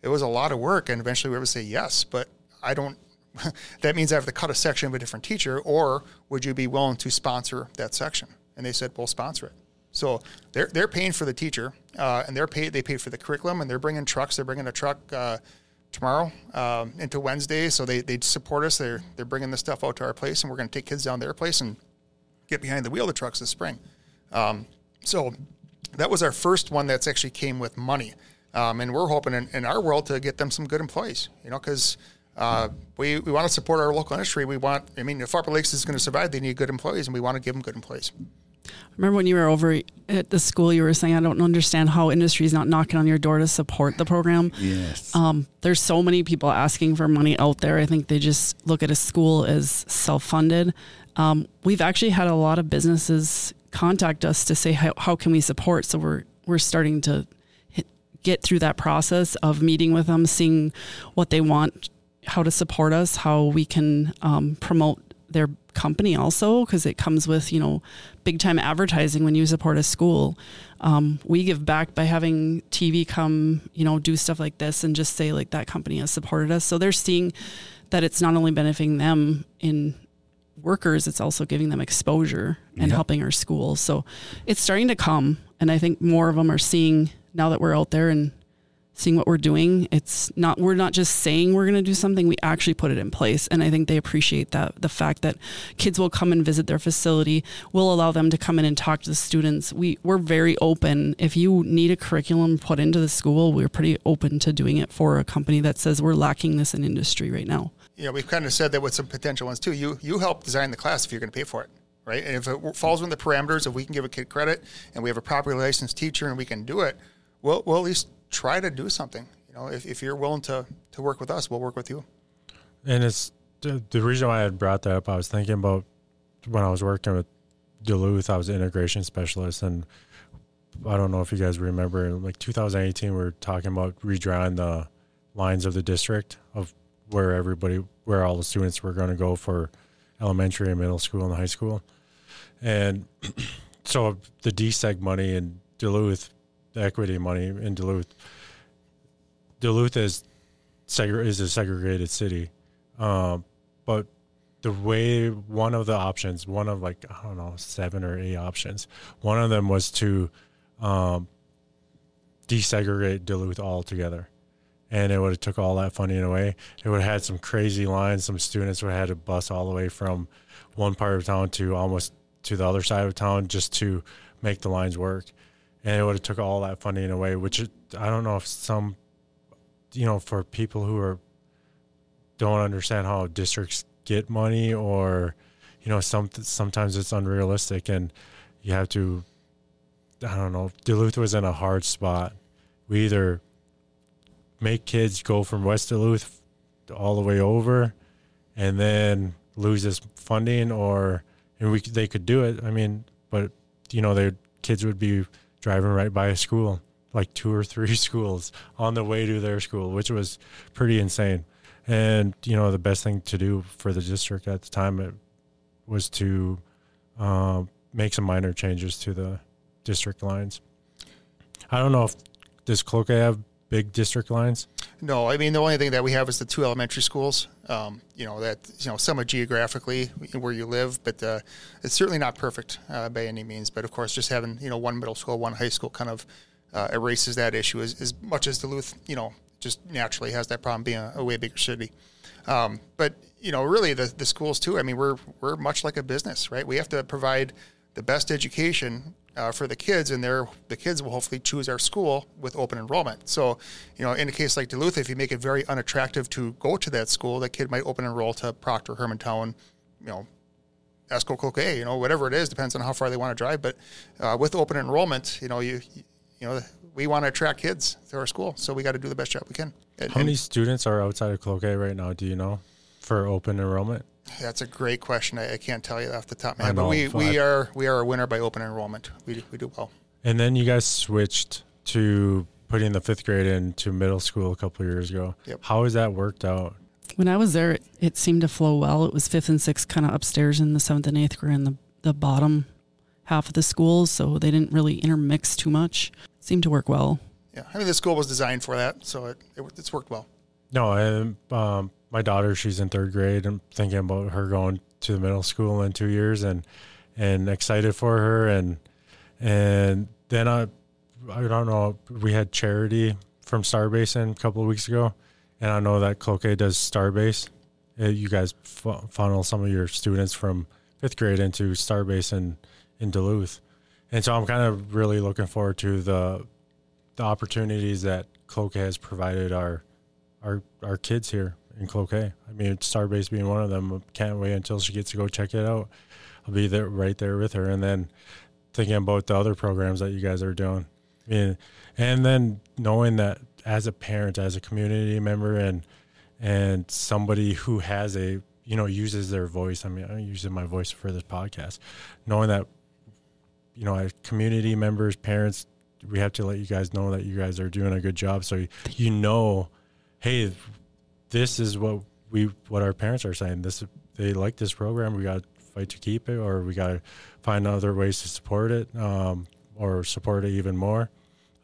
it was a lot of work. And eventually we were able to say yes, but I don't, that means I have to cut a section of a different teacher, or would you be willing to sponsor that section? And they said, we'll sponsor it. So they're they're paying for the teacher, uh, and they're paid. They paid for the curriculum, and they're bringing trucks. They're bringing a truck uh, tomorrow um, into Wednesday. So they they support us. They're they're bringing the stuff out to our place, and we're going to take kids down their place and get behind the wheel of the trucks this spring. Um, so that was our first one that's actually came with money, um, and we're hoping in, in our world to get them some good employees. You know, because. Uh, we, we want to support our local industry. We want, I mean, if Upper Lakes is going to survive, they need good employees, and we want to give them good employees. Remember when you were over at the school, you were saying, I don't understand how industry is not knocking on your door to support the program. Yes. Um, there's so many people asking for money out there. I think they just look at a school as self funded. Um, we've actually had a lot of businesses contact us to say, how, how can we support? So we're, we're starting to hit, get through that process of meeting with them, seeing what they want, how to support us, how we can um, promote their company also because it comes with you know big time advertising when you support a school. Um, we give back by having tv come you know do stuff like this and just say like that company has supported us. So they're seeing that it's not only benefiting them in workers it's also giving them exposure and Yeah. helping our schools so it's starting to come and i think more of them are seeing now that we're out there and seeing what we're doing. It's not we're not just saying we're going to do something, we actually put it in place. And I think they appreciate that the fact that kids will come and visit their facility, we'll allow them to come in and talk to the students. We we're very open. If you need a curriculum put into the school, we're pretty open to doing it for a company that says we're lacking this in industry right now. Yeah, we've kind of said that with some potential ones too. You you help design the class if you're going to pay for it right? And if it falls within the parameters, if we can give a kid credit and we have a properly licensed teacher and we can do it, we'll, we'll at least try to do something. You know, if, if you're willing to, to work with us, we'll work with you. And it's the, the reason why I brought that up. I was thinking about when I was working with Duluth, I was an integration specialist. And I don't know if you guys remember, like 2018, we were talking about redrawing the lines of the district of where everybody, where all the students were going to go for elementary and middle school and high school. And so the DSEG money in Duluth, the equity money in Duluth, Duluth is is a segregated city, um, but the way one of the options, one of like I don't know seven or eight options, one of them was to um, desegregate Duluth altogether, and it would have took all that funding away. It would have had some crazy lines. Some students would have had to bus all the way from one part of town to almost to the other side of town just to make the lines work. And it would have took all that funding away, which I don't know if some, you know, for people who are don't understand how districts get money or, you know, some sometimes it's unrealistic and you have to. I don't know. Duluth was in a hard spot. We either make kids go from West Duluth all the way over, and then lose this funding, or and we they could do it. I mean, but you know, their kids would be driving right by a school, like two or three schools on the way to their school, which was pretty insane. And you know, the best thing to do for the district at the time it was to uh, make some minor changes to the district lines. I don't know if does Cloquet have big district lines? No, I mean the only thing that we have is the two elementary schools. Um, you know that you know somewhat geographically where you live, but uh, it's certainly not perfect uh, by any means. But of course, just having you know one middle school, one high school, kind of uh, erases that issue as, as much as Duluth, you know, just naturally has that problem being a, a way bigger city. Um, but you know, really the the schools too. I mean, we're we're much like a business, right? We have to provide the best education uh, for the kids, and they the kids will hopefully choose our school with open enrollment. So, you know, in a case like Duluth, if you make it very unattractive to go to that school, that kid might open enroll to Proctor, Hermantown, you know, Esko, Cloquet, you know, whatever it is, depends on how far they want to drive. But uh, with open enrollment, you know, you you know, we want to attract kids to our school, so we got to do the best job we can. And, how many students are outside of Cloquet right now? Do you know for open enrollment? That's a great question. I, I, can't tell you off the top of my head, but we, we are we are a winner by open enrollment. We we do well. And then you guys switched to putting the fifth grade into middle school a couple years ago. Yep. How has that worked out? When I was there, it, it seemed to flow well. It was fifth and sixth kind of upstairs, and the seventh and eighth were in the the bottom half of the schools, so they didn't really intermix too much. It seemed to work well. Yeah, I mean the school was designed for that, so it, it it's worked well. No, and um, my daughter, she's in third grade. I'm thinking about her going to the middle school in two years, and and excited for her. And and then I I don't know. We had charity from Starbase in a couple of weeks ago, and I know that Cloquet does Starbase. Uh, you guys funnel some of your students from fifth grade into Starbase in in Duluth, and so I'm kind of really looking forward to the the opportunities that Cloquet has provided our our our kids here in Cloquet. I mean, Starbase being one of them. Uh, can't wait until she gets to go check it out. I'll be there right there with her, and then thinking about the other programs that you guys are doing. I mean, and then knowing that as a parent, as a community member, and and somebody who has a you know uses their voice. I mean, I'm using my voice for this podcast. Knowing that you know, as community members, parents, we have to let you guys know that you guys are doing a good job. So you know, hey, this is what we what our parents are saying. This they like this program. We got to fight to keep it, or we got to find other ways to support it, um, or support it even more.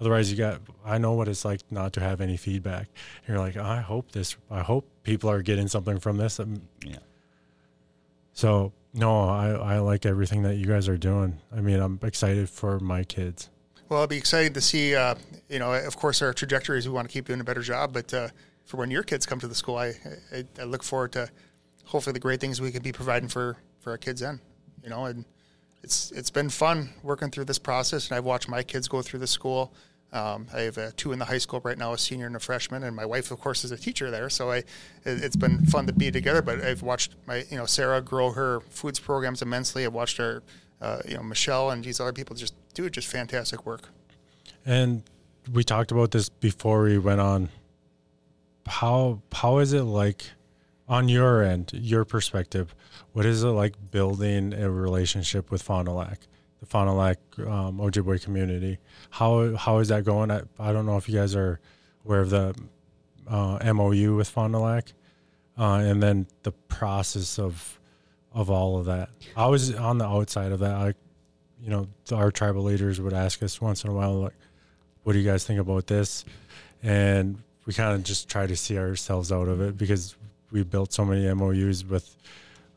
Otherwise, you got. I know what it's like not to have any feedback. And you're like, I hope this. I hope people are getting something from this. Um, yeah. So no, I I like everything that you guys are doing. I mean, I'm excited for my kids. Well, it'll be exciting to see. Uh, you know, of course, our trajectory is we want to keep doing a better job. But uh, for when your kids come to the school, I, I, I look forward to hopefully the great things we can be providing for for our kids then. You know, and it's it's been fun working through this process, and I've watched my kids go through the school. Um, I have two in the high school right now, a senior and a freshman, and my wife, of course, is a teacher there. So I, it, it's been fun to be together. But I've watched my, you know, Sarah grow her foods programs immensely. I've watched her, uh, you know, Michelle and these other people just do just fantastic work. And we talked about this before we went on. How how is it like on your end, your perspective? What is it like building a relationship with Fond du Lac, the Fond du Lac um, Ojibwe community? How how is that going? I, I don't know if you guys are aware of the uh, MOU with Fond du Lac, uh, and then the process of of all of that. I was on the outside of that. I, you know, our tribal leaders would ask us once in a while, like, "What do you guys think about this?" And we kind of just try to see ourselves out of it because we built so many MOUs with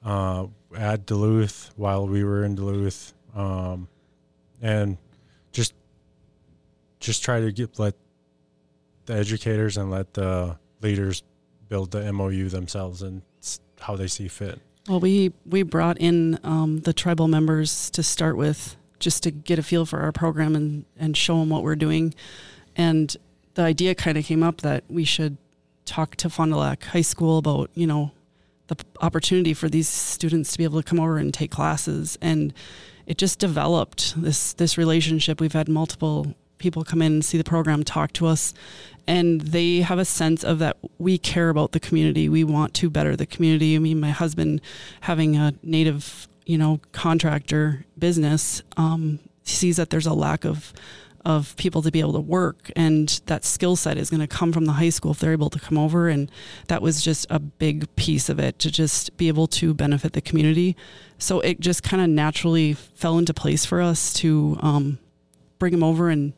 uh, at Duluth while we were in Duluth, um, and just just try to get let the educators and let the leaders build the MOU themselves and how they see fit. Well, we we brought in um, the tribal members to start with, just to get a feel for our program and and show them what we're doing, and the idea kind of came up that we should talk to Fond du Lac High School about you know the opportunity for these students to be able to come over and take classes. And it just developed this this relationship. We've had multiple people come in and see the program talk to us and they have a sense of that we care about the community. We want to better the community. I mean my husband having a native you know contractor business um, sees that there's a lack of of people to be able to work and that skill set is going to come from the high school if they're able to come over and that was just a big piece of it to just be able to benefit the community. So it just kind of naturally fell into place for us to um, bring them over and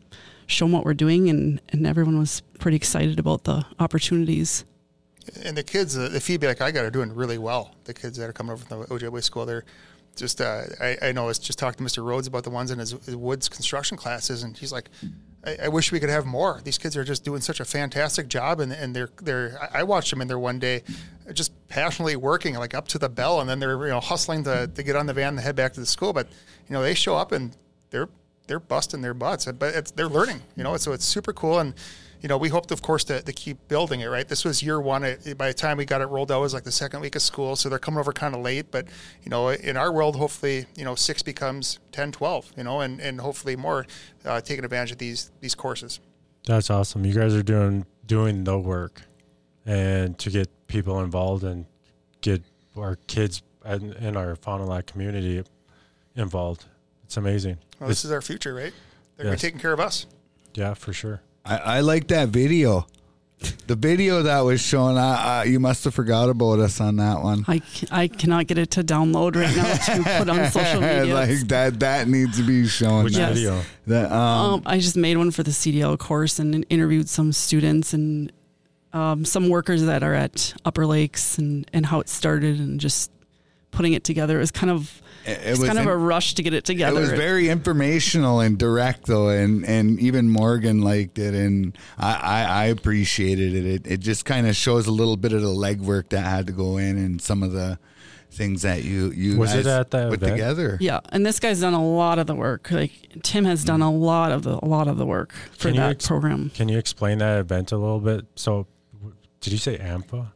show them what we're doing and, and everyone was pretty excited about the opportunities. And the kids the feedback i got are doing really well. The kids that are coming over from the ojibwe school they're just uh, I, I know I was just talking to Mr. Rhodes about the ones in his, his woods construction classes, and he's like, I, I, wish we could have more. These kids are just doing such a fantastic job, and, and they're they're. I watched them in there one day, just passionately working like up to the bell, and then they're you know hustling to, to get on the van and head back to the school. But you know they show up and they're they're busting their butts, but they're learning. You know, so it's super cool and you know, we hoped, of course, to, to keep building it, right? This was year one. It, by the time we got it rolled out, it was like the second week of school. So they're coming over kind of late. But, you know, in our world, hopefully, you know, six becomes 10, 12, you know, and, and hopefully more uh, taking advantage of these these courses. That's awesome. You guys are doing doing the work and to get people involved and get our kids and, and our Fond du Lac community involved. It's amazing. Well, this is our future, right? They're yes. going to taking care of us. Yeah, for sure. I, I like that video. The video that was shown, I, I, you must have forgot about us on that one. I, I cannot get it to download right now to put on social media. like that that needs to be shown. Which yes. video? That, um, um, I just made one for the CDL course and interviewed some students and um, some workers that are at Upper Lakes and, and how it started and just putting it together. It was kind of it, it was kind of a rush to get it together. It was very informational and direct though, and and even Morgan liked it, and I I, I appreciated it. It it just kind of shows a little bit of the legwork that had to go in, and some of the things that you you was it at that put event? together. Yeah, and this guy's done a lot of the work. Like Tim has done a lot of the a lot of the work for can that ex- program. Can you explain that event a little bit? So, did you say AMFA?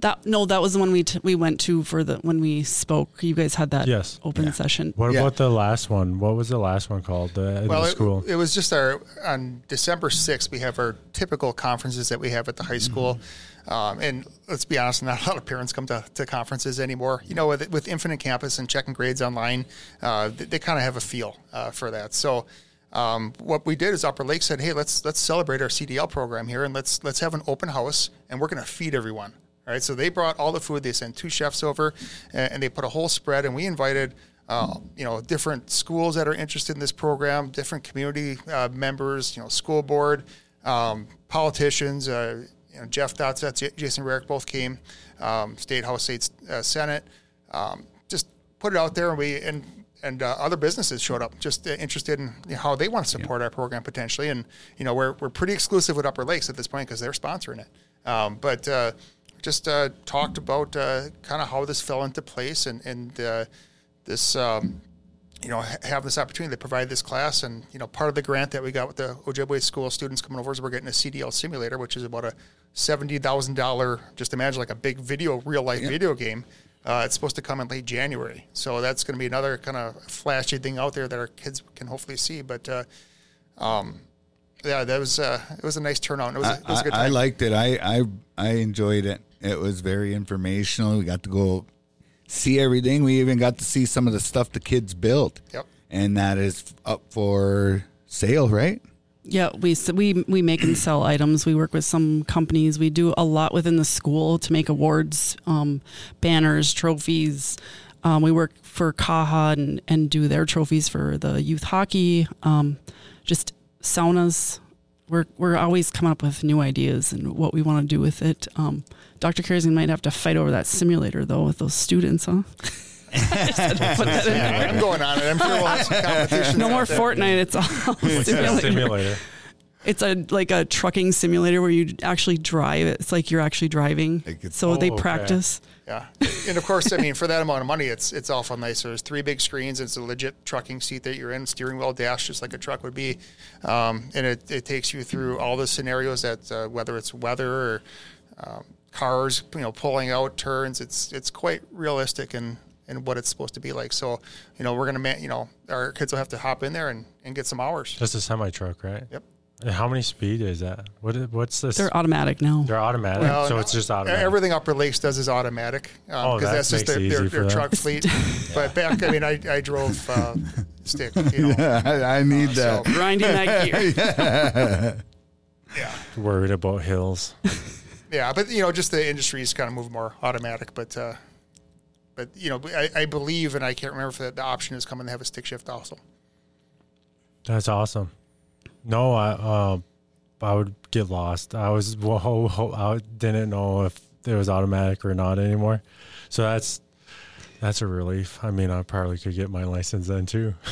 That no, that was the one we t- we went to for the when we spoke. You guys had that yes. open yeah. session. What yeah. about the last one? What was the last one called? The, well, the school. It, it, was just our on December sixth. We have our typical conferences that we have at the high school. Mm-hmm. Um, and let's be honest, not a lot of parents come to, to conferences anymore. You know, with, with Infinite Campus and checking grades online, uh, they, they kind of have a feel uh, for that. So. Um, what we did is Upper Lake said, "Hey, let's let's celebrate our CDL program here, and let's let's have an open house, and we're going to feed everyone." All right, so they brought all the food. They sent two chefs over, and, and they put a whole spread. And we invited, uh, you know, different schools that are interested in this program, different community uh, members, you know, school board, um, politicians. Uh, you know, Jeff Dotseth, Jason Rarick both came, um, State House, State uh, Senate. Um, just put it out there, and we and and uh, other businesses showed up just uh, interested in you know, how they want to support our program potentially. And you know, we're we're pretty exclusive with Upper Lakes at this point because they're sponsoring it. Um, but uh, just uh, talked about uh, kind of how this fell into place and and uh, this. Um, you know, ha- have this opportunity to provide this class, and you know, part of the grant that we got with the Ojibwe school students coming over is we're getting a CDL simulator, which is about a seventy thousand dollar. Just imagine like a big video, real life video game. Uh, it's supposed to come in late January, so that's going to be another kind of flashy thing out there that our kids can hopefully see. But uh, um, yeah, that was uh, it was a nice turnout. It was, a- it was a good I, I liked it. I, I I enjoyed it. It was very informational. We got to go see everything. We even got to see some of the stuff the kids built. Yep. And that is up for sale, right? Yeah, we we we make and sell items. We work with some companies. We do a lot within the school to make awards, um, banners, trophies. Um, we work for Kaha and, and do their trophies for the youth hockey. Um, just saunas. We're we're always coming up with new ideas and what we want to do with it. Um, Dr. Kersing might have to fight over that simulator though with those students, huh? Yeah, I'm going on it. I'm sure we'll have some competition. No more Fortnite. It's all What's that simulator. simulator? It's a like a trucking simulator where you actually drive. It's like you're actually driving. Like it's- so they practice. okay. Yeah, and of course, I mean, for that amount of money, it's it's awful nice. There's three big screens. It's a legit trucking seat that you're in, steering wheel dash, just like a truck would be, um, and it, it takes you through all the scenarios that uh, whether it's weather or um, cars, you know, pulling out turns. It's it's quite realistic and and what it's supposed to be like. So, you know, we're gonna, man, you know, our kids will have to hop in there and, and get some hours. Just a semi truck, right? Yep. And how many speed is that? What? is- What's this? They're automatic now. They're automatic, Well, so it's just automatic. Everything Upper Lakes does is automatic because Oh, that that's just makes their, it their, easy for their truck fleet. But back, I mean, I, I drove uh, stick. You know, I need so- that. Grinding that gear. yeah, Worried about hills. yeah. But you know, just the industry's kind of moved more automatic. But uh, but you know, I, I believe, and I can't remember if the, the option is coming to have a stick shift also. That's awesome. No, I uh, I would get lost. I was I didn't know if it was automatic or not anymore. So that's that's a relief. I mean, I probably could get my license then too.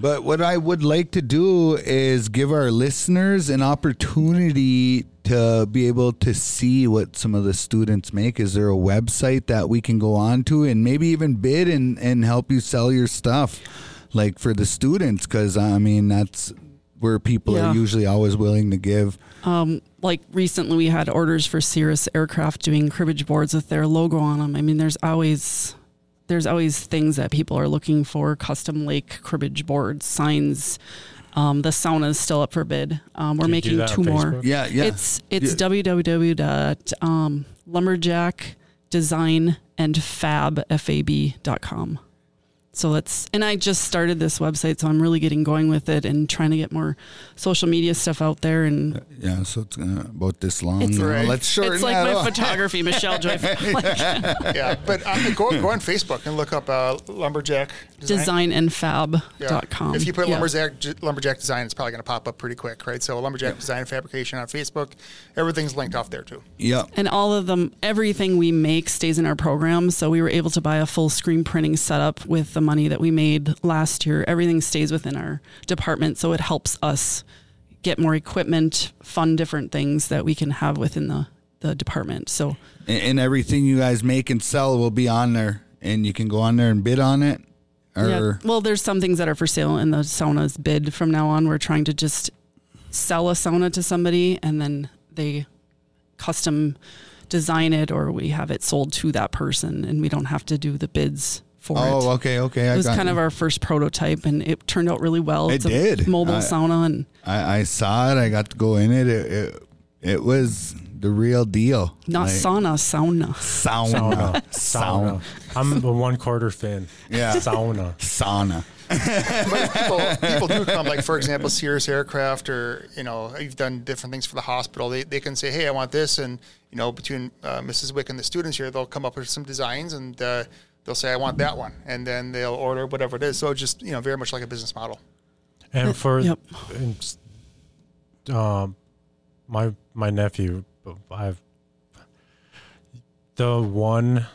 But what I would like to do is give our listeners an opportunity to be able to see what some of the students make. Is there a website that we can go on to and maybe even bid and, and help you sell your stuff, like for the students? Because, I mean, that's where people Yeah. are usually always willing to give. Um, like recently, we had orders for Cirrus Aircraft doing cribbage boards with their logo on them. I mean, there's always there's always things that people are looking for: custom lake cribbage boards, signs. Um, the sauna is still up for bid. Um, we're Do you do making two more. Yeah, yeah. It's it's Yeah. www So that's and I just started this website, so I'm really getting going with it and trying to get more social media stuff out there. And yeah, so it's uh, about this long. It's- Right. Let's shorten it's like that my up. photography, Michelle Joy. Like, Yeah, but um, go go on Facebook and look up uh, lumberjack design. designandfab.com. Yeah. If you put Yeah. lumberjack lumberjack design, it's probably going to pop up pretty quick, right? So lumberjack design and fabrication on Facebook, everything's linked off there too. Yeah. And all of them, everything we make stays in our program. So we were able to buy a full screen printing setup with the money that we made last year. Everything stays within our department. So it helps us get more equipment, fund different things that we can have within the, the department. So and, and everything you guys make and sell will be on there, and you can go on there and bid on it. Or Yeah. Well, there's some things that are for sale in the sauna's bid from now on. We're trying to just sell a sauna to somebody and then they custom design it or we have it sold to that person and we don't have to do the bids for oh, it. okay, okay. I It was got kind you. of our first prototype and it turned out really well. It It's a did. mobile I- sauna and I, I saw it. I got to go in it. It, it, it was the real deal. not Like, sauna, sauna. Sauna. Sauna. Sauna. I'm a one quarter Finn. Yeah. Sauna. Sauna. But people, people do come, like for example, Cirrus Aircraft, or you know, you've done different things for the hospital. They, they can say, hey, I want this, and you know, between uh, Mrs. Wick and the students here, they'll come up with some designs, and uh, they'll say, I want that one, and then they'll order whatever it is. So just you know, very much like a business model. And for Yep. and, um, my my nephew, I've the one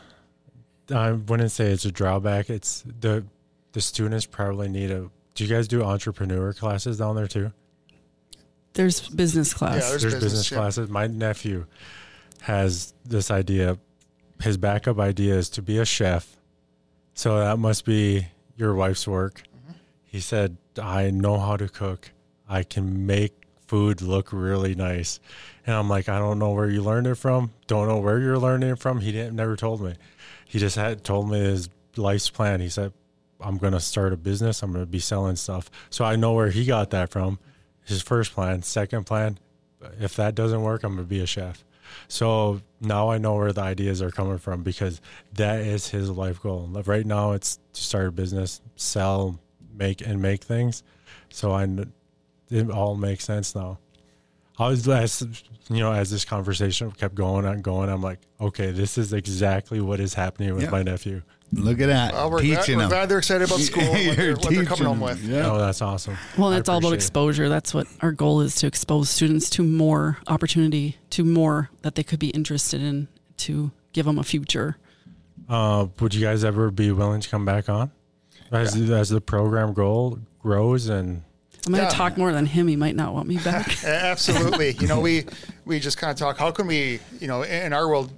I wouldn't say it's a drawback. It's the the students probably need a. Do you guys do entrepreneur classes down there too? There's business class. Yeah, There's There's, business, business, yeah. classes. My nephew has this idea. His backup idea is to be a chef. So that must be your wife's work. Mm-hmm. He said, I know how to cook. I can make food look really nice. And I'm like, I don't know where you learned it from. Don't know where you're learning it from. He didn't never told me. He just had told me his life's plan. He said, I'm gonna start a business. I'm gonna be selling stuff. So I know where he got that from. His first plan. Second plan, if that doesn't work, I'm gonna be a chef. So now I know where the ideas are coming from because that is his life goal. Right now, it's to start a business, sell, make, and make things. So I, it all makes sense now. I was as you know, as this conversation kept going and going, I'm like, okay, this is exactly what is happening with Yeah. my nephew. Look at that. Well, we're, glad, teaching we're them. glad they're excited about school, and what, they're, You're what they're coming teaching home with. Yeah. Oh, that's awesome. Well, and I it's all about appreciate it. exposure. That's what our goal is to expose students to more opportunity, to more that they could be interested in, to give them a future. Uh, would you guys ever be willing to come back on as as the program grow, grows and I'm going to Yeah. talk more than him. He might not want me back. Absolutely. you know, we we just kind of talk. How can we, you know, in our world,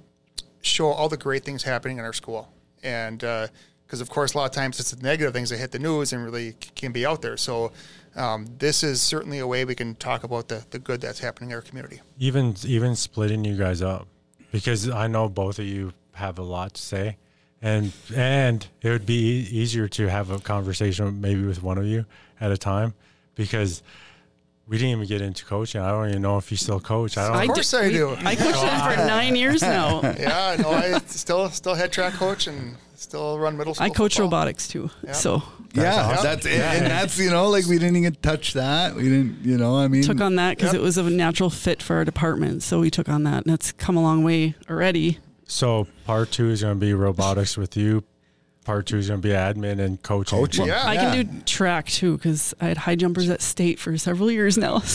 show all the great things happening in our school, and because of course a lot of times it's the negative things that hit the news and really can be out there. So um, this is certainly a way we can talk about the the good that's happening in our community. even even splitting you guys up because I know both of you have a lot to say and and it would be easier to have a conversation maybe with one of you at a time because we didn't even get into coaching. I don't even know if you still coach. I don't. I Of course I do. I coached him for nine years now. Yeah, no, I still still head track coach and still run middle school. I coach football. robotics too. So yeah, awesome. that's and, and that's you know like we didn't even touch that. We didn't, you know. I mean, took on that because Yep. it was a natural fit for our department. So we took on that, and it's come a long way already. so part two is going to be robotics with you. Part two is going to be admin and coaching. Coaching. Yeah. I can do track too because I had high jumpers at state for several years now.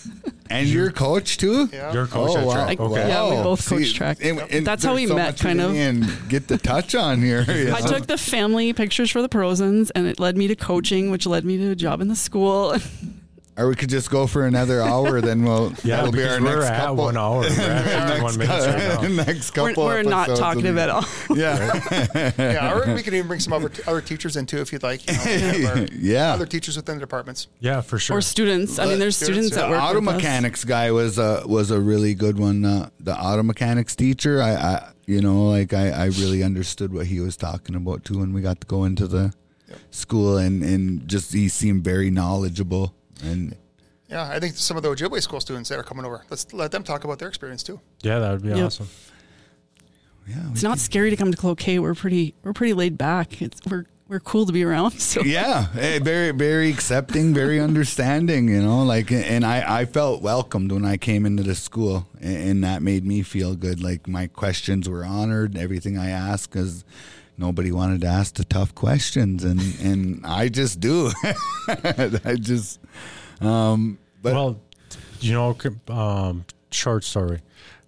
So and you're coach too. Yeah. You're a coach oh, at track. I- Okay. yeah, we oh, both coach track. That's how we so met, much kind of. didn't get the touch on here. you I took the family pictures for the Prosens, and it led me to coaching, which led me to a job in the school. or we could just go for another hour. Then we'll Yeah, that'll be because our we're next at couple. one hour. We're at 51 minutes right now. next we're couple. we're not episodes talkative be- at all. Yeah, Yeah, or we can even bring some other, other teachers in too if you'd like. You know, we yeah. Other teachers within the departments. Yeah, for sure. Or students. I mean, there's Students, students yeah. that The work auto with us. mechanics guy was a was a really good one. Uh, the auto mechanics teacher, I, I you know, like I, I really understood what he was talking about too when we got to go into the school and and just he seemed very knowledgeable and Yeah, I think some of the Ojibwe school students that are coming over. Let's let them talk about their experience too. yeah, that would be Yep. awesome. yeah, It's not scary to come to Cloquet. We're pretty we're pretty laid back. It's we're we're cool to be around. So yeah eh, very very accepting very understanding you know like and i i felt welcomed when i came into the school and, and that made me feel good like my questions were honored everything i asked because nobody wanted to ask the tough questions and and i just do i just um but well, you know, um, short story.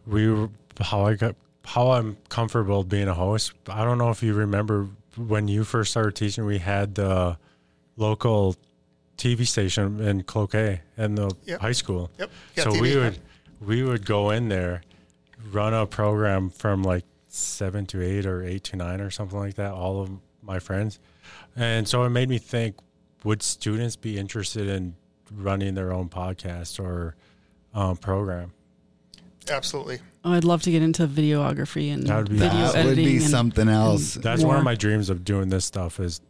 We were, how I got how I'm comfortable being a host. I don't know if you remember when you first started teaching. We had the local TV station in Cloquet and the Yep. high school. Yep. Yeah, so TV, we yeah. would we would go in there, run a program from like seven to eight or eight to nine or something like that. All of my friends, and so it made me think: Would students be interested in running their own podcast or um, program? Absolutely. Oh, I'd love to get into videography and That would be video awesome. that would editing. be and- something else That's one of my dreams of doing this stuff is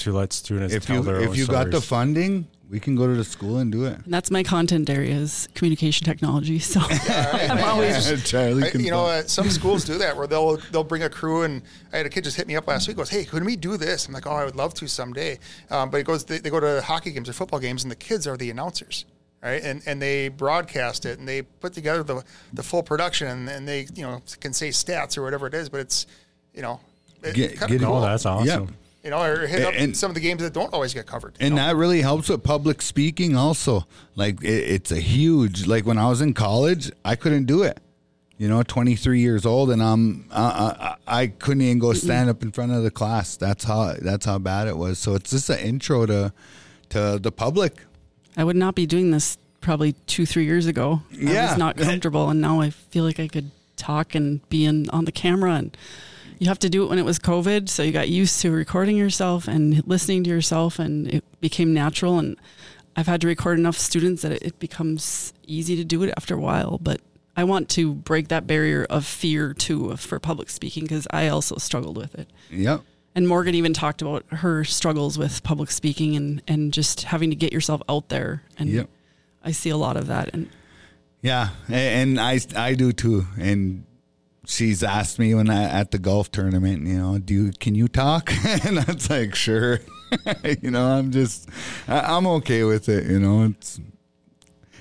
to let students if tell you their if own you got the funding we can go to the school and do it And that's my content area is communication technology. So I'm always Charlie I, you know, uh, some schools do that where they'll they'll bring a crew, and I had a kid just hit me up last week. Goes, hey, couldn't we do this? I'm like, oh, I would love to someday. Um, but it goes, they, they go to hockey games or football games, and the kids are the announcers, right? And and they broadcast it, and they put together the the full production, and, and they you know can say stats or whatever it is, but it's you know, it, Get- kinda get cool. that's awesome. Yeah. You know, or hit up And- some of the games that don't always get covered. and know? that really helps with public speaking also like it, it's a huge like when i was in college i couldn't do it you know, 23 years old, and I'm uh, I, I couldn't even go stand up in front of the class. That's how that's how bad it was. So it's just an intro to to the public. I would not be doing this probably two, three years ago. I Yeah. was not comfortable, and now I feel like I could talk and be in on the camera. And you have to do it when it was COVID, so you got used to recording yourself and listening to yourself, and it became natural. And I've had to record enough students that it, becomes easy to do it after a while. But I want to break that barrier of fear too for public speaking because I also struggled with it. Yep. And Morgan even talked about her struggles with public speaking and, and just having to get yourself out there. And Yep. I see a lot of that. And Yeah, and I I do too. And she's asked me when I at the golf tournament, you know, do you, can you talk? and that's like sure. you know, I'm just I, I'm okay with it. You know, it's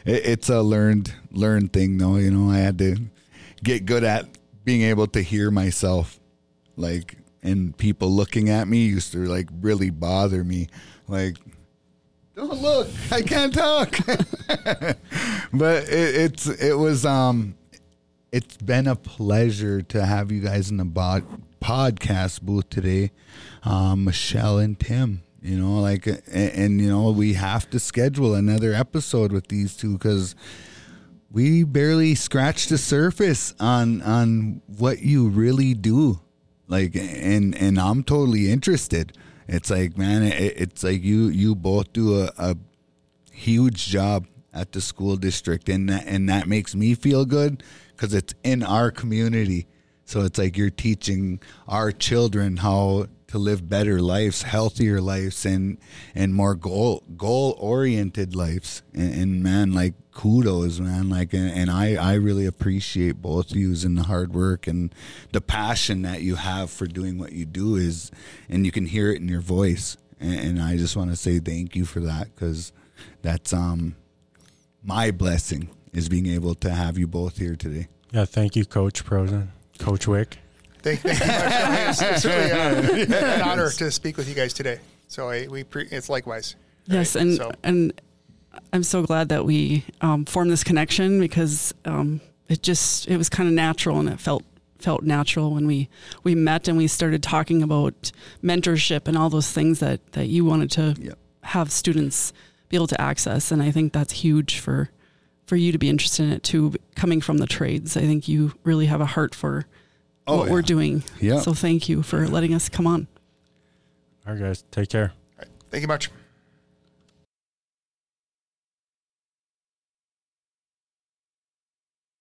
it, it's a learned learned thing though. You know, I had to get good at being able to hear myself, like and people looking at me used to like really bother me, like. Don't look! I can't talk. but it, it's it was um it's been a pleasure to have you guys in the bod- podcast booth today. Um michelle and tim you know like and, and you know we have to schedule another episode with these two because we barely scratched the surface on on what you really do. Like and and i'm totally interested. It's like man it, it's like you you both do a, a huge job at the school district and that, and that makes me feel good because it's in our community. So it's like you're teaching our children how to live better lives healthier lives and and more goal goal oriented lives. And, and man like kudos man. Like and, and i i really appreciate both of you and the hard work and the passion that you have for doing what you do is and you can hear it in your voice. And, and i just want to say thank you for that because that's um my blessing is being able to have you both here today. Yeah, thank you, Coach Prosen, Coach Wick. Thank, thank you much. it's certainly uh, an honor to speak with you guys today. So I, we pre- it's likewise. yes, Right, and so- and I'm so glad that we um, formed this connection because um, it just it was kind of natural and it felt felt natural when we we met and we started talking about mentorship and all those things that that you wanted to Yep. have students be able to access and I think that's huge for for you to be interested in it too coming from the trades I think you really have a heart for Oh, what we're doing Yeah. so thank you for letting us come on All right, guys, take care. All right, thank you much.